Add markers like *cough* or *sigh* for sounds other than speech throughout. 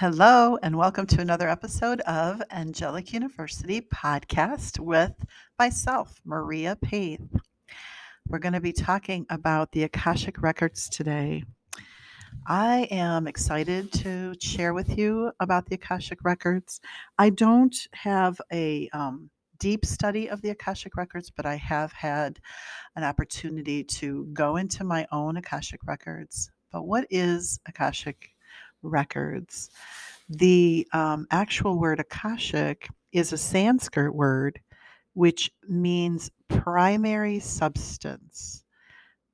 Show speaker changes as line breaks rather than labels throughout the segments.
Hello, and welcome to another episode of Angelic University podcast with myself, Maria Paith. We're going to be talking about the Akashic Records today. I am excited to share with you about the Akashic Records. I don't have a um, deep study of the Akashic Records, but I have had an opportunity to go into my own Akashic Records. But what is Akashic Records? The um, actual word Akashic is a Sanskrit word which means primary substance.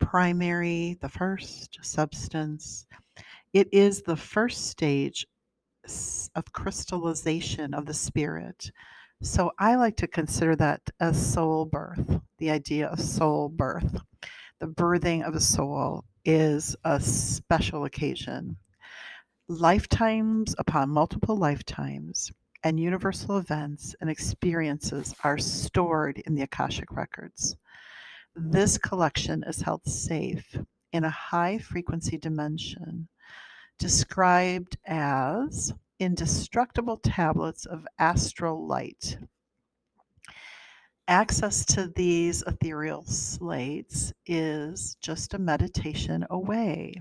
Primary, the first substance. It is the first stage of crystallization of the spirit. So I like to consider that a soul birth, the idea of soul birth. The birthing of a soul is a special occasion. Lifetimes upon multiple lifetimes and universal events and experiences are stored in the Akashic Records. This collection is held safe in a high frequency dimension described as indestructible tablets of astral light. Access to these ethereal slates is just a meditation away.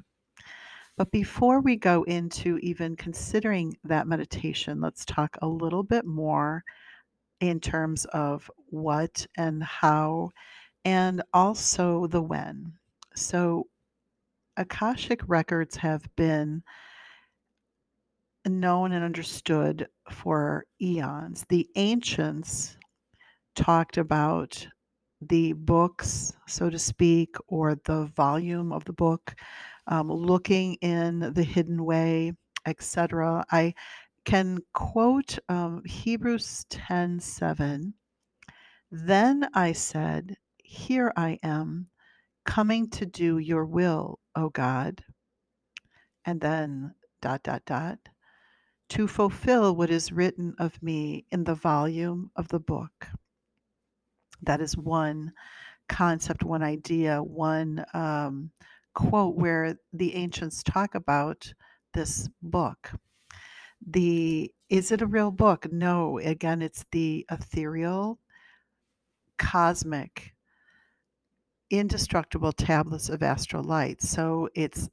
But before we go into even considering that meditation, let's talk a little bit more in terms of what and how, and also the when. So, Akashic records have been known and understood for eons. The ancients talked about the books, so to speak, or the volume of the book, um, looking in the hidden way, etc. I can quote um, Hebrews 10 7. Then I said, Here I am, coming to do your will, O God. And then dot, dot, dot to fulfill what is written of me in the volume of the book. That is one concept, one idea, one um, quote where the ancients talk about this book. The is it a real book? No. Again, it's the ethereal, cosmic, indestructible tablets of astral light. So it's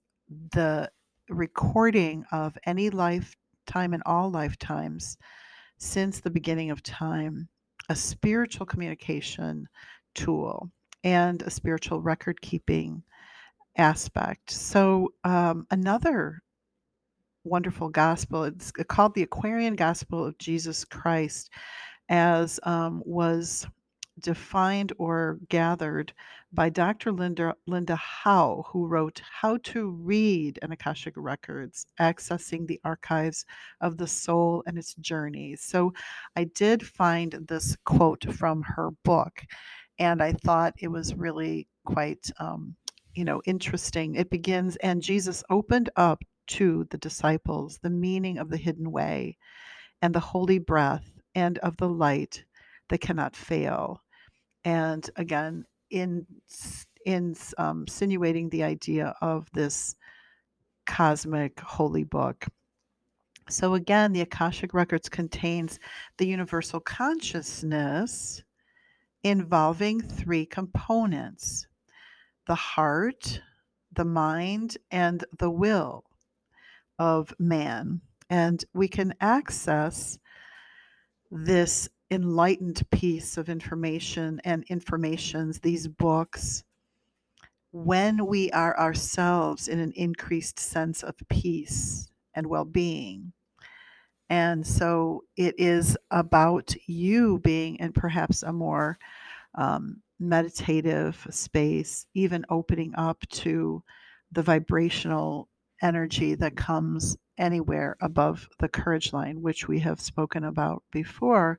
the recording of any lifetime and all lifetimes since the beginning of time, a spiritual communication tool and a spiritual record keeping aspect. So, um, another wonderful gospel, it's called the Aquarian Gospel of Jesus Christ, as um, was defined or gathered by Dr. Linda, Linda Howe, who wrote How to Read an Akashic Records, Accessing the Archives of the Soul and Its Journeys. So I did find this quote from her book, and I thought it was really quite, um, you know, interesting. It begins, and Jesus opened up to the disciples the meaning of the hidden way and the holy breath and of the light that cannot fail. And again in in um, insinuating the idea of this cosmic holy book. So again the akashic records contains the universal consciousness involving three components the heart the mind and the will of man and we can access this enlightened piece of information and informations, these books, when we are ourselves in an increased sense of peace and well being. And so it is about you being in perhaps a more um, meditative space, even opening up to the vibrational energy that comes anywhere above the courage line, which we have spoken about before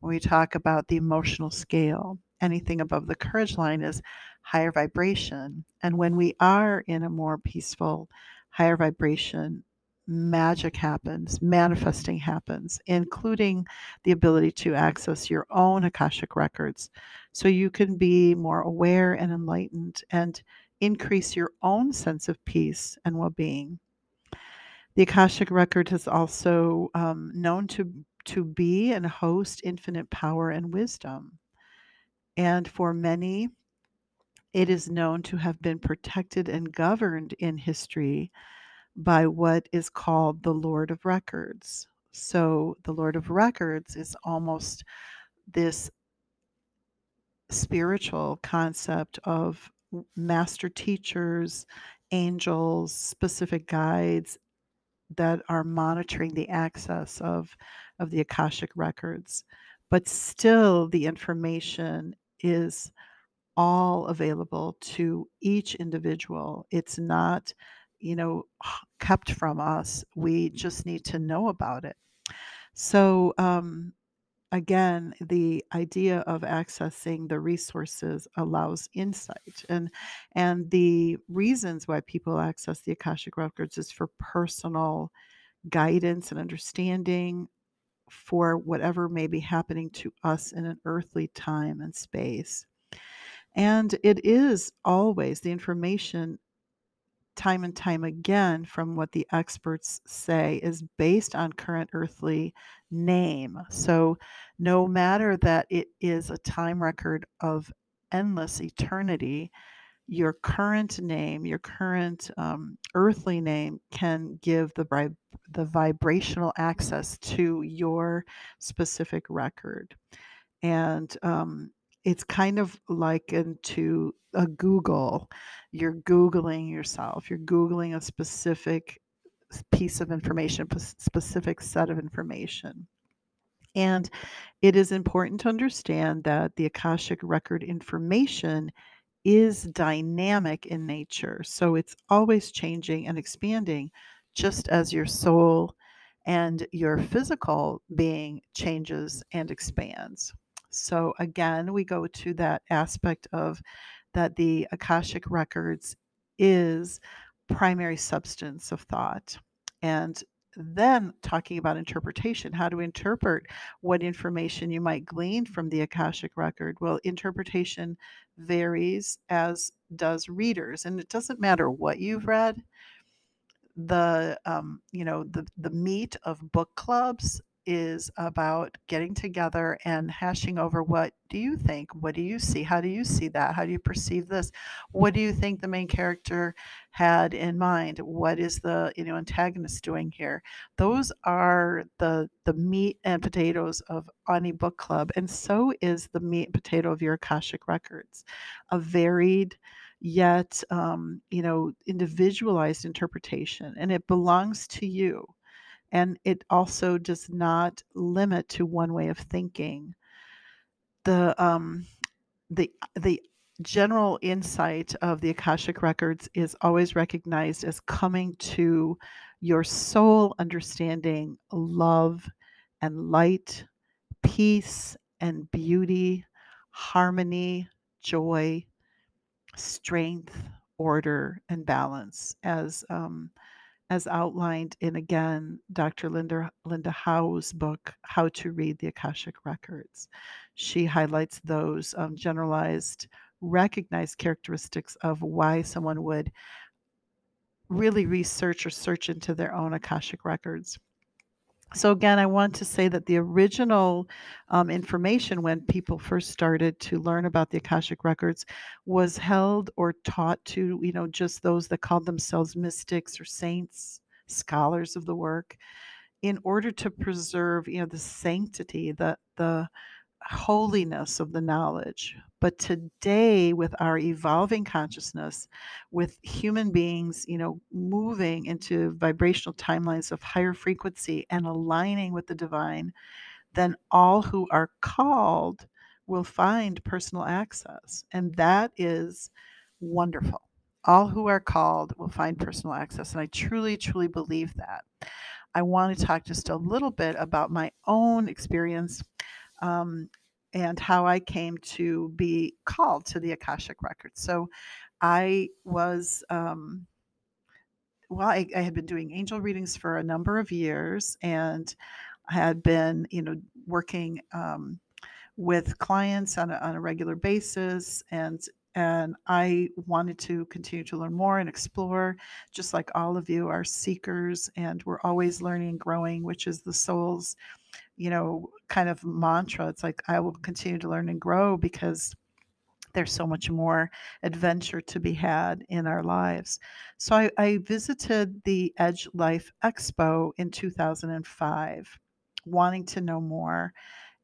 when we talk about the emotional scale. Anything above the courage line is higher vibration. And when we are in a more peaceful, higher vibration, magic happens, manifesting happens, including the ability to access your own Akashic records so you can be more aware and enlightened and increase your own sense of peace and well being. The Akashic Record is also um, known to, to be and host infinite power and wisdom. And for many, it is known to have been protected and governed in history by what is called the Lord of Records. So, the Lord of Records is almost this spiritual concept of master teachers, angels, specific guides that are monitoring the access of of the akashic records but still the information is all available to each individual it's not you know *sighs* kept from us we just need to know about it so um, again, the idea of accessing the resources allows insight. And and the reasons why people access the Akashic records is for personal guidance and understanding for whatever may be happening to us in an earthly time and space. And it is always the information time and time again from what the experts say is based on current earthly name. So, no matter that it is a time record of endless eternity, your current name, your current um, earthly name, can give the the vibrational access to your specific record, and um, it's kind of likened to a Google. You're Googling yourself. You're Googling a specific piece of information, specific set of information. And it is important to understand that the Akashic record information is dynamic in nature. So it's always changing and expanding, just as your soul and your physical being changes and expands. So again, we go to that aspect of that the Akashic records is primary substance of thought. And then talking about interpretation, how to interpret what information you might glean from the Akashic record. Well, interpretation varies as does readers, and it doesn't matter what you've read. The um, you know the the meat of book clubs is about getting together and hashing over what do you think? What do you see? How do you see that? How do you perceive this? What do you think the main character had in mind? What is the you know antagonist doing here? Those are the the meat and potatoes of any book club, and so is the meat and potato of your Akashic records. A varied yet um, you know individualized interpretation and it belongs to you and it also does not limit to one way of thinking. The um, the the general insight of the Akashic records is always recognized as coming to your soul understanding love and light, peace and beauty, harmony, joy, strength, order, and balance as um, as outlined in again Dr. Linda Linda Howe's book, How to Read the Akashic Records. She highlights those um, generalized, recognized characteristics of why someone would really research or search into their own Akashic records. So, again, I want to say that the original um, information when people first started to learn about the Akashic records was held or taught to, you know, just those that called themselves mystics or saints, scholars of the work, in order to preserve, you know, the sanctity, the, the, holiness of the knowledge. But today, with our evolving consciousness, with human beings, you know, moving into vibrational timelines of higher frequency and aligning with the divine, then all who are called will find personal access. And that is wonderful. All who are called will find personal access. And I truly, truly believe that. I want to talk just a little bit about my own experience um, and how I came to be called to the Akashic Records. So I was, um, well, I, I had been doing angel readings for a number of years and had been, you know, working um, with clients on a, on a regular basis and and I wanted to continue to learn more and explore, just like all of you are seekers, and we're always learning and growing, which is the soul's, you know, kind of mantra. It's like I will continue to learn and grow because there's so much more adventure to be had in our lives. So I, I visited the Edge Life Expo in 2005, wanting to know more.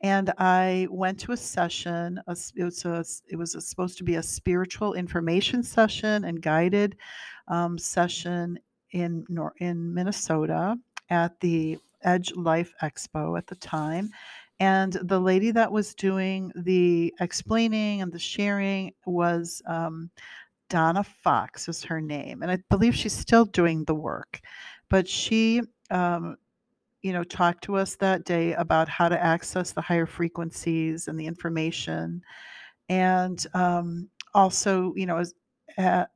And I went to a session. It was a, it was a, supposed to be a spiritual information session and guided um, session in in Minnesota at the Edge Life Expo at the time. And the lady that was doing the explaining and the sharing was um, Donna Fox, is her name. And I believe she's still doing the work. But she, um, you know, talked to us that day about how to access the higher frequencies and the information. And um, also, you know, as, uh,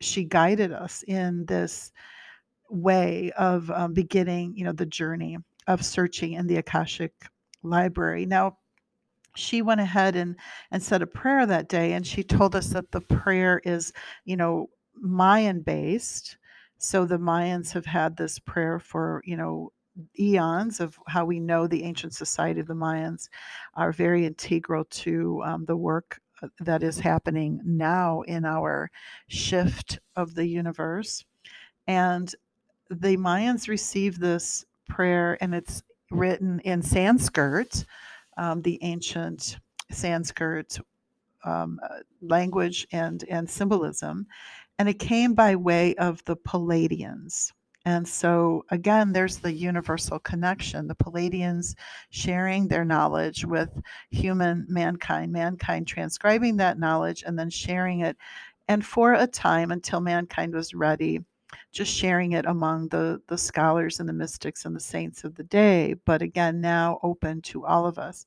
she guided us in this way of um, beginning, you know, the journey of searching in the Akashic library. Now, she went ahead and and said a prayer that day and she told us that the prayer is, you know, Mayan based. So the Mayans have had this prayer for, you know, eons of how we know the ancient society of the Mayans are very integral to um, the work uh, that is happening now in our shift of the universe. And the Mayans received this prayer, and it's written in Sanskrit, um, the ancient Sanskrit um, uh, language and, and symbolism. And it came by way of the Pleiadians. And so, again, there's the universal connection. The Pleiadians sharing their knowledge with human mankind, mankind transcribing that knowledge and then sharing it. And for a time until mankind was ready, just sharing it among the, the scholars and the mystics and the saints of the day, but again, now open to all of us.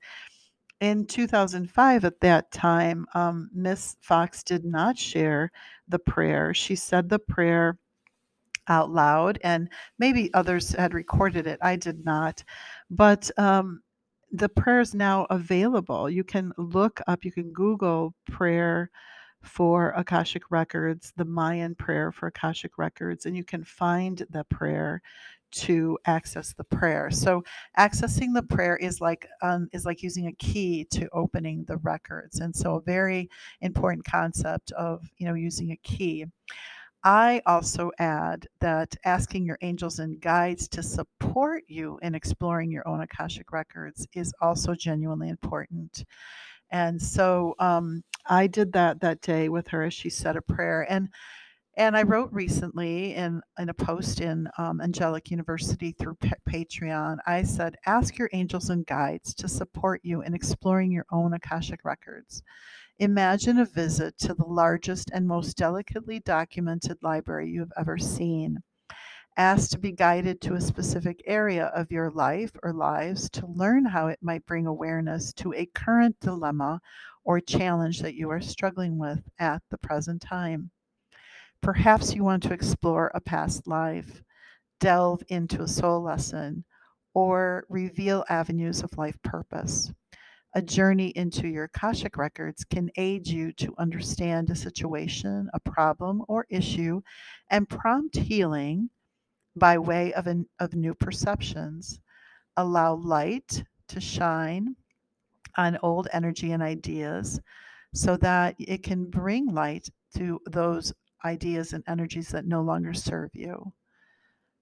In 2005, at that time, um, Miss Fox did not share the prayer. She said the prayer out loud, and maybe others had recorded it. I did not. But um, the prayer is now available. You can look up, you can Google prayer for Akashic Records, the Mayan prayer for Akashic Records, and you can find the prayer to access the prayer. So accessing the prayer is like um, is like using a key to opening the records, and so a very important concept of you know using a key. I also add that asking your angels and guides to support you in exploring your own Akashic records is also genuinely important. And so um, I did that that day with her as she said a prayer. And and I wrote recently in, in a post in um, Angelic University through Patreon, I said, ask your angels and guides to support you in exploring your own Akashic records. Imagine a visit to the largest and most delicately documented library you have ever seen. Ask to be guided to a specific area of your life or lives to learn how it might bring awareness to a current dilemma or challenge that you are struggling with at the present time. Perhaps you want to explore a past life, delve into a soul lesson, or reveal avenues of life purpose. A journey into your Akashic records can aid you to understand a situation, a problem, or issue and prompt healing by way of, an, of new perceptions. Allow light to shine on old energy and ideas so that it can bring light to those ideas and energies that no longer serve you.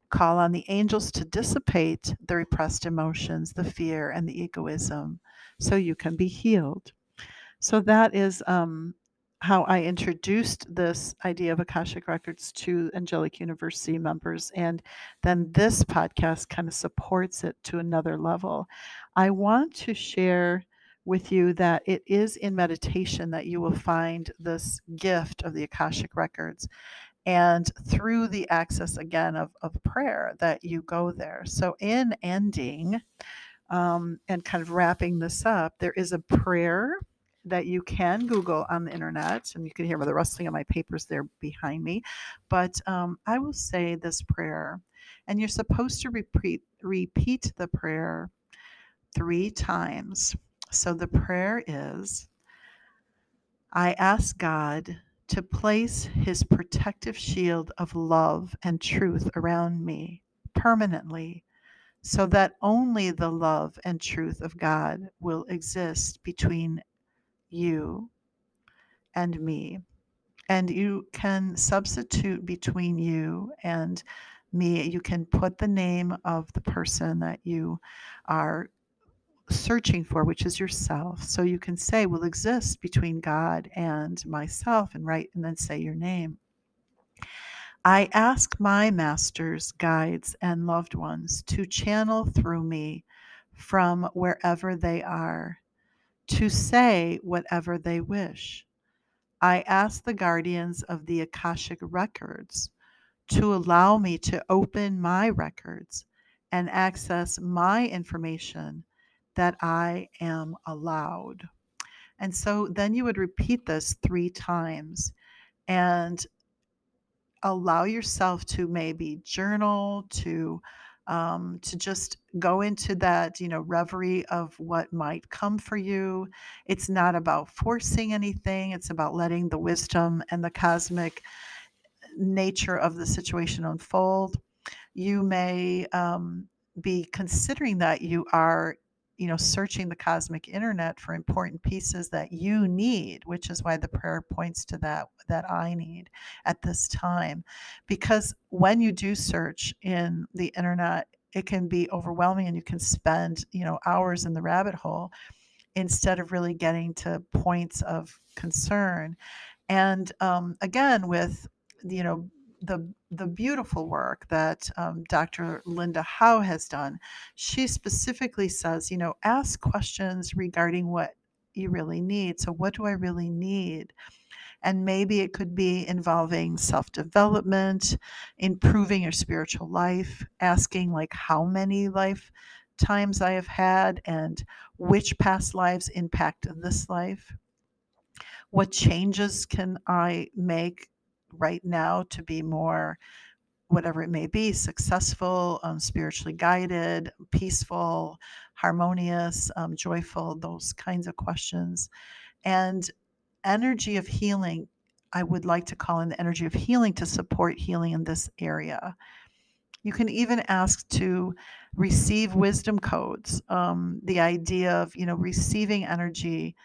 Call on the angels to dissipate the repressed emotions, the fear, and the egoism so you can be healed. So that is um, how I introduced this idea of Akashic Records to Angelic University members. And then this podcast kind of supports it to another level. I want to share with you that it is in meditation that you will find this gift of the Akashic Records. And through the access again of, of prayer, that you go there. So, in ending um, and kind of wrapping this up, there is a prayer that you can Google on the internet, and you can hear the rustling of my papers there behind me. But um, I will say this prayer, and you're supposed to repeat repeat the prayer three times. So the prayer is I ask God to place his protective shield of love and truth around me permanently so that only the love and truth of God will exist between you and me. And you can substitute between you and me. You can put the name of the person that you are searching for, which is yourself. So you can say, will exist between God and myself, and write and then say your name. I ask my masters, guides, and loved ones to channel through me from wherever they are, to say whatever they wish. I ask the guardians of the Akashic records to allow me to open my records and access my information that I am allowed. And so then you would repeat this three times. And allow yourself to maybe journal to um, to just go into that you know reverie of what might come for you. It's not about forcing anything it's about letting the wisdom and the cosmic nature of the situation unfold. You may um, be considering that you are you know searching the cosmic internet for important pieces that you need which is why the prayer points to that that i need at this time. Because when you do search in the internet it can be overwhelming and you can spend you know hours in the rabbit hole instead of really getting to points of concern. And um, again with you know the the beautiful work that um, Dr. Linda Howe has done. She specifically says, you know, ask questions regarding what you really need. So, what do I really need? And maybe it could be involving self development, improving your spiritual life, asking, like, how many lifetimes I have had and which past lives impact this life. What changes can I make right now to be more whatever it may be successful um, spiritually guided peaceful harmonious um, joyful those kinds of questions. And energy of healing i would like to call in the energy of healing to support healing in this area. You can even ask to receive wisdom codes um, the idea of you know receiving energy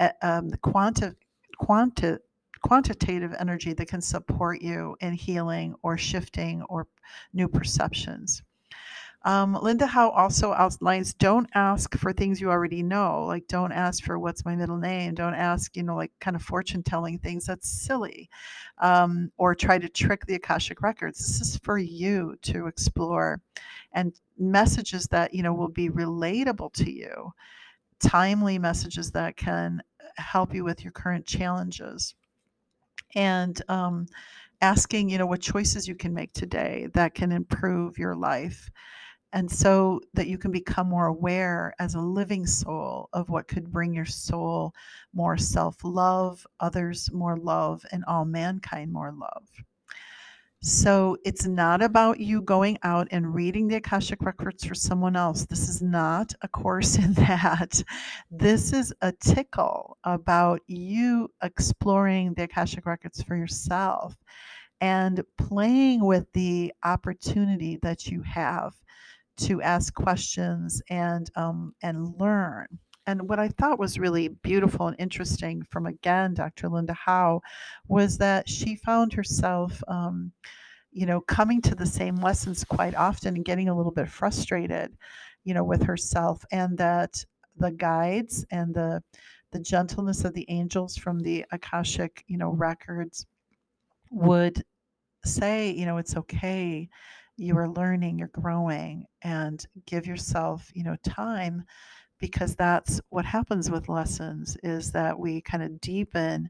uh, um, the quanti- quanti- quantitative energy that can support you in healing or shifting or new perceptions. Um, Linda Howe also outlines don't ask for things you already know. Like, don't ask for what's my middle name. Don't ask, you know, like kind of fortune telling things. That's silly. Um, or try to trick the Akashic Records. This is for you to explore and messages that, you know, will be relatable to you, timely messages that can help you with your current challenges and um, asking, you know, what choices you can make today that can improve your life. And so that you can become more aware as a living soul of what could bring your soul more self love, others more love, and all mankind more love. So it's not about you going out and reading the Akashic Records for someone else. This is not a course *laughs* in that. This is a tickle about you exploring the Akashic Records for yourself and playing with the opportunity that you have to ask questions and um, and learn. And what I thought was really beautiful and interesting from again Dr. Linda Howe was that she found herself, um, you know, coming to the same lessons quite often and getting a little bit frustrated, you know, with herself, and that the guides and the the gentleness of the angels from the Akashic, you know, records would say, you know, it's okay. You are learning, you're growing, and give yourself, you know, time because that's what happens with lessons is that we kind of deepen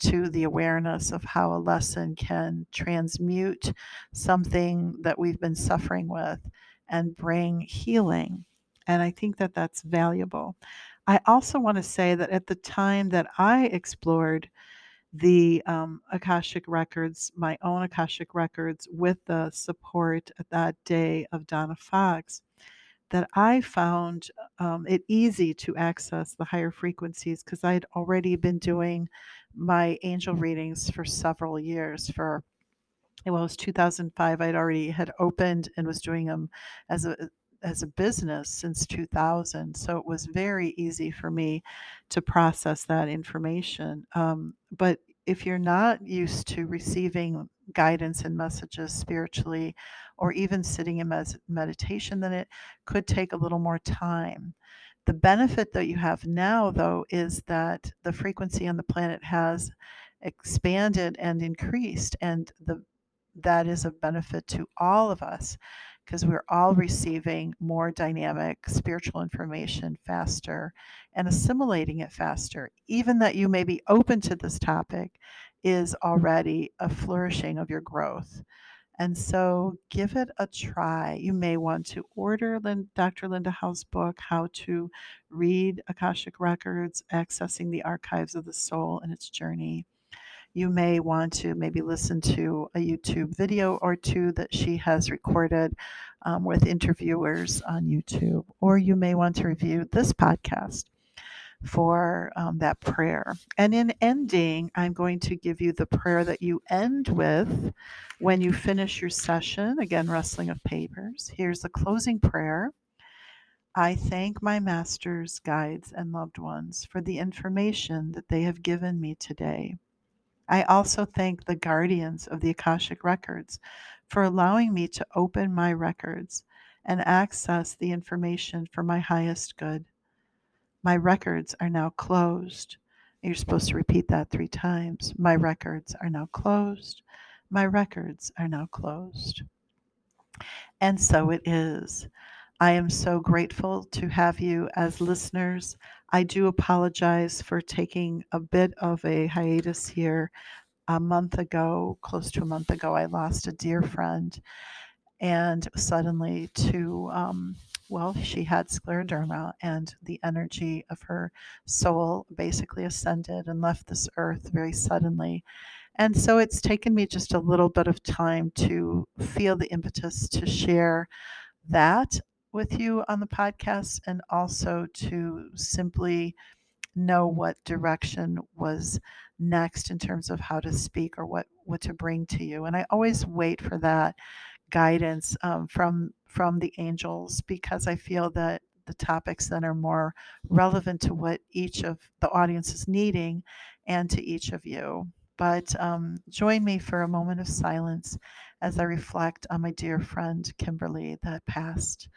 to the awareness of how a lesson can transmute something that we've been suffering with and bring healing. And I think that that's valuable. I also want to say that at the time that I explored the um, Akashic records, my own Akashic records, with the support at that day of Donna Fox, that I found um, it easy to access the higher frequencies because I'd already been doing my angel readings for several years for well, it was 2005. I'd already had opened and was doing them as a as a business since 2000. So it was very easy for me to process that information. Um, but if you're not used to receiving guidance and messages spiritually, or even sitting in mes- meditation, then it could take a little more time. The benefit that you have now, though, is that the frequency on the planet has expanded and increased, and the that is a benefit to all of us because we're all receiving more dynamic spiritual information faster and assimilating it faster. Even that you may be open to this topic is already a flourishing of your growth. And so give it a try. You may want to order Dr. Linda Howe's book, How to Read Akashic Records, Accessing the Archives of the Soul and Its Journey you may want to maybe listen to a YouTube video or two that she has recorded um, with interviewers on YouTube, or you may want to review this podcast for um, that prayer. And in ending, I'm going to give you the prayer that you end with when you finish your session. Again, Rustling of Papers. Here's the closing prayer. I thank my masters, guides, and loved ones for the information that they have given me today. I also thank the guardians of the Akashic Records for allowing me to open my records and access the information for my highest good. My records are now closed. You're supposed to repeat that three times. My records are now closed. My records are now closed. And so it is. I am so grateful to have you as listeners. I do apologize for taking a bit of a hiatus here. A month ago, close to a month ago, I lost a dear friend, and suddenly, to um, well, she had scleroderma, and the energy of her soul basically ascended and left this earth very suddenly. And so it's taken me just a little bit of time to feel the impetus to share that with you on the podcast and also to simply know what direction was next in terms of how to speak or what what to bring to you. And i always wait for that guidance um, from from the angels because i feel that the topics then are more relevant to what each of the audience is needing and to each of you. But um, join me for a moment of silence as i reflect on my dear friend kimberly that passed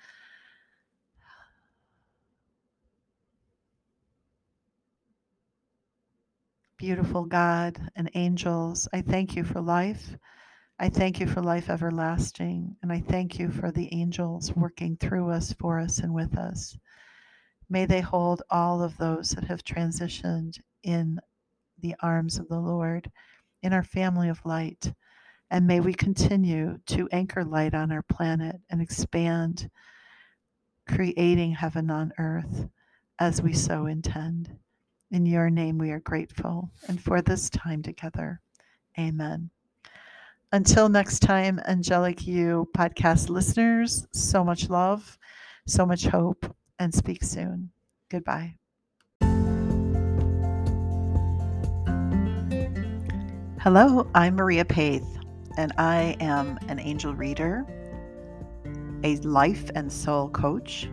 beautiful God and angels, I thank you for life. I thank you for life everlasting. And I thank you for the angels working through us, for us, and with us. May they hold all of those that have transitioned in the arms of the Lord, in our family of light. And may we continue to anchor light on our planet and expand, creating heaven on earth as we so intend. In your name we are grateful, and for this time together. Amen. Until next time, Angelic U podcast listeners, so much love, so much hope, and speak soon. Goodbye. Hello, I'm Maria Paith, and I am an angel reader, a life and soul coach,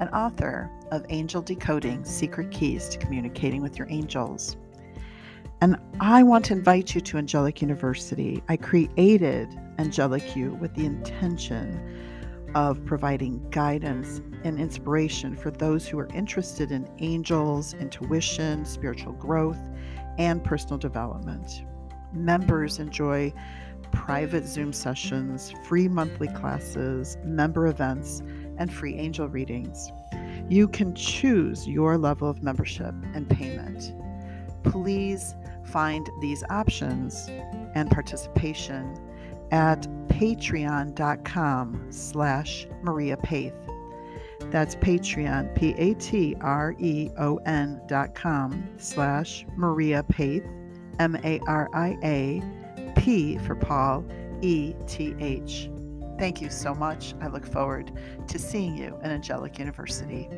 an author of Angel Decoding Secret Keys to Communicating with Your Angels. And I want to invite you to Angelic University. I created Angelic U with the intention of providing guidance and inspiration for those who are interested in angels, intuition, spiritual growth, and personal development. Members enjoy private Zoom sessions, free monthly classes, member events, and free angel readings. You can choose your level of membership and payment. Please find these options and participation at patreon.com slash Maria Paith. That's Patreon, P-A-T-R-E-O-N dot com slash Maria Paith, M-A-R-I-A, P for Paul, E-T-H. Thank you so much. I look forward to seeing you at Angelic University.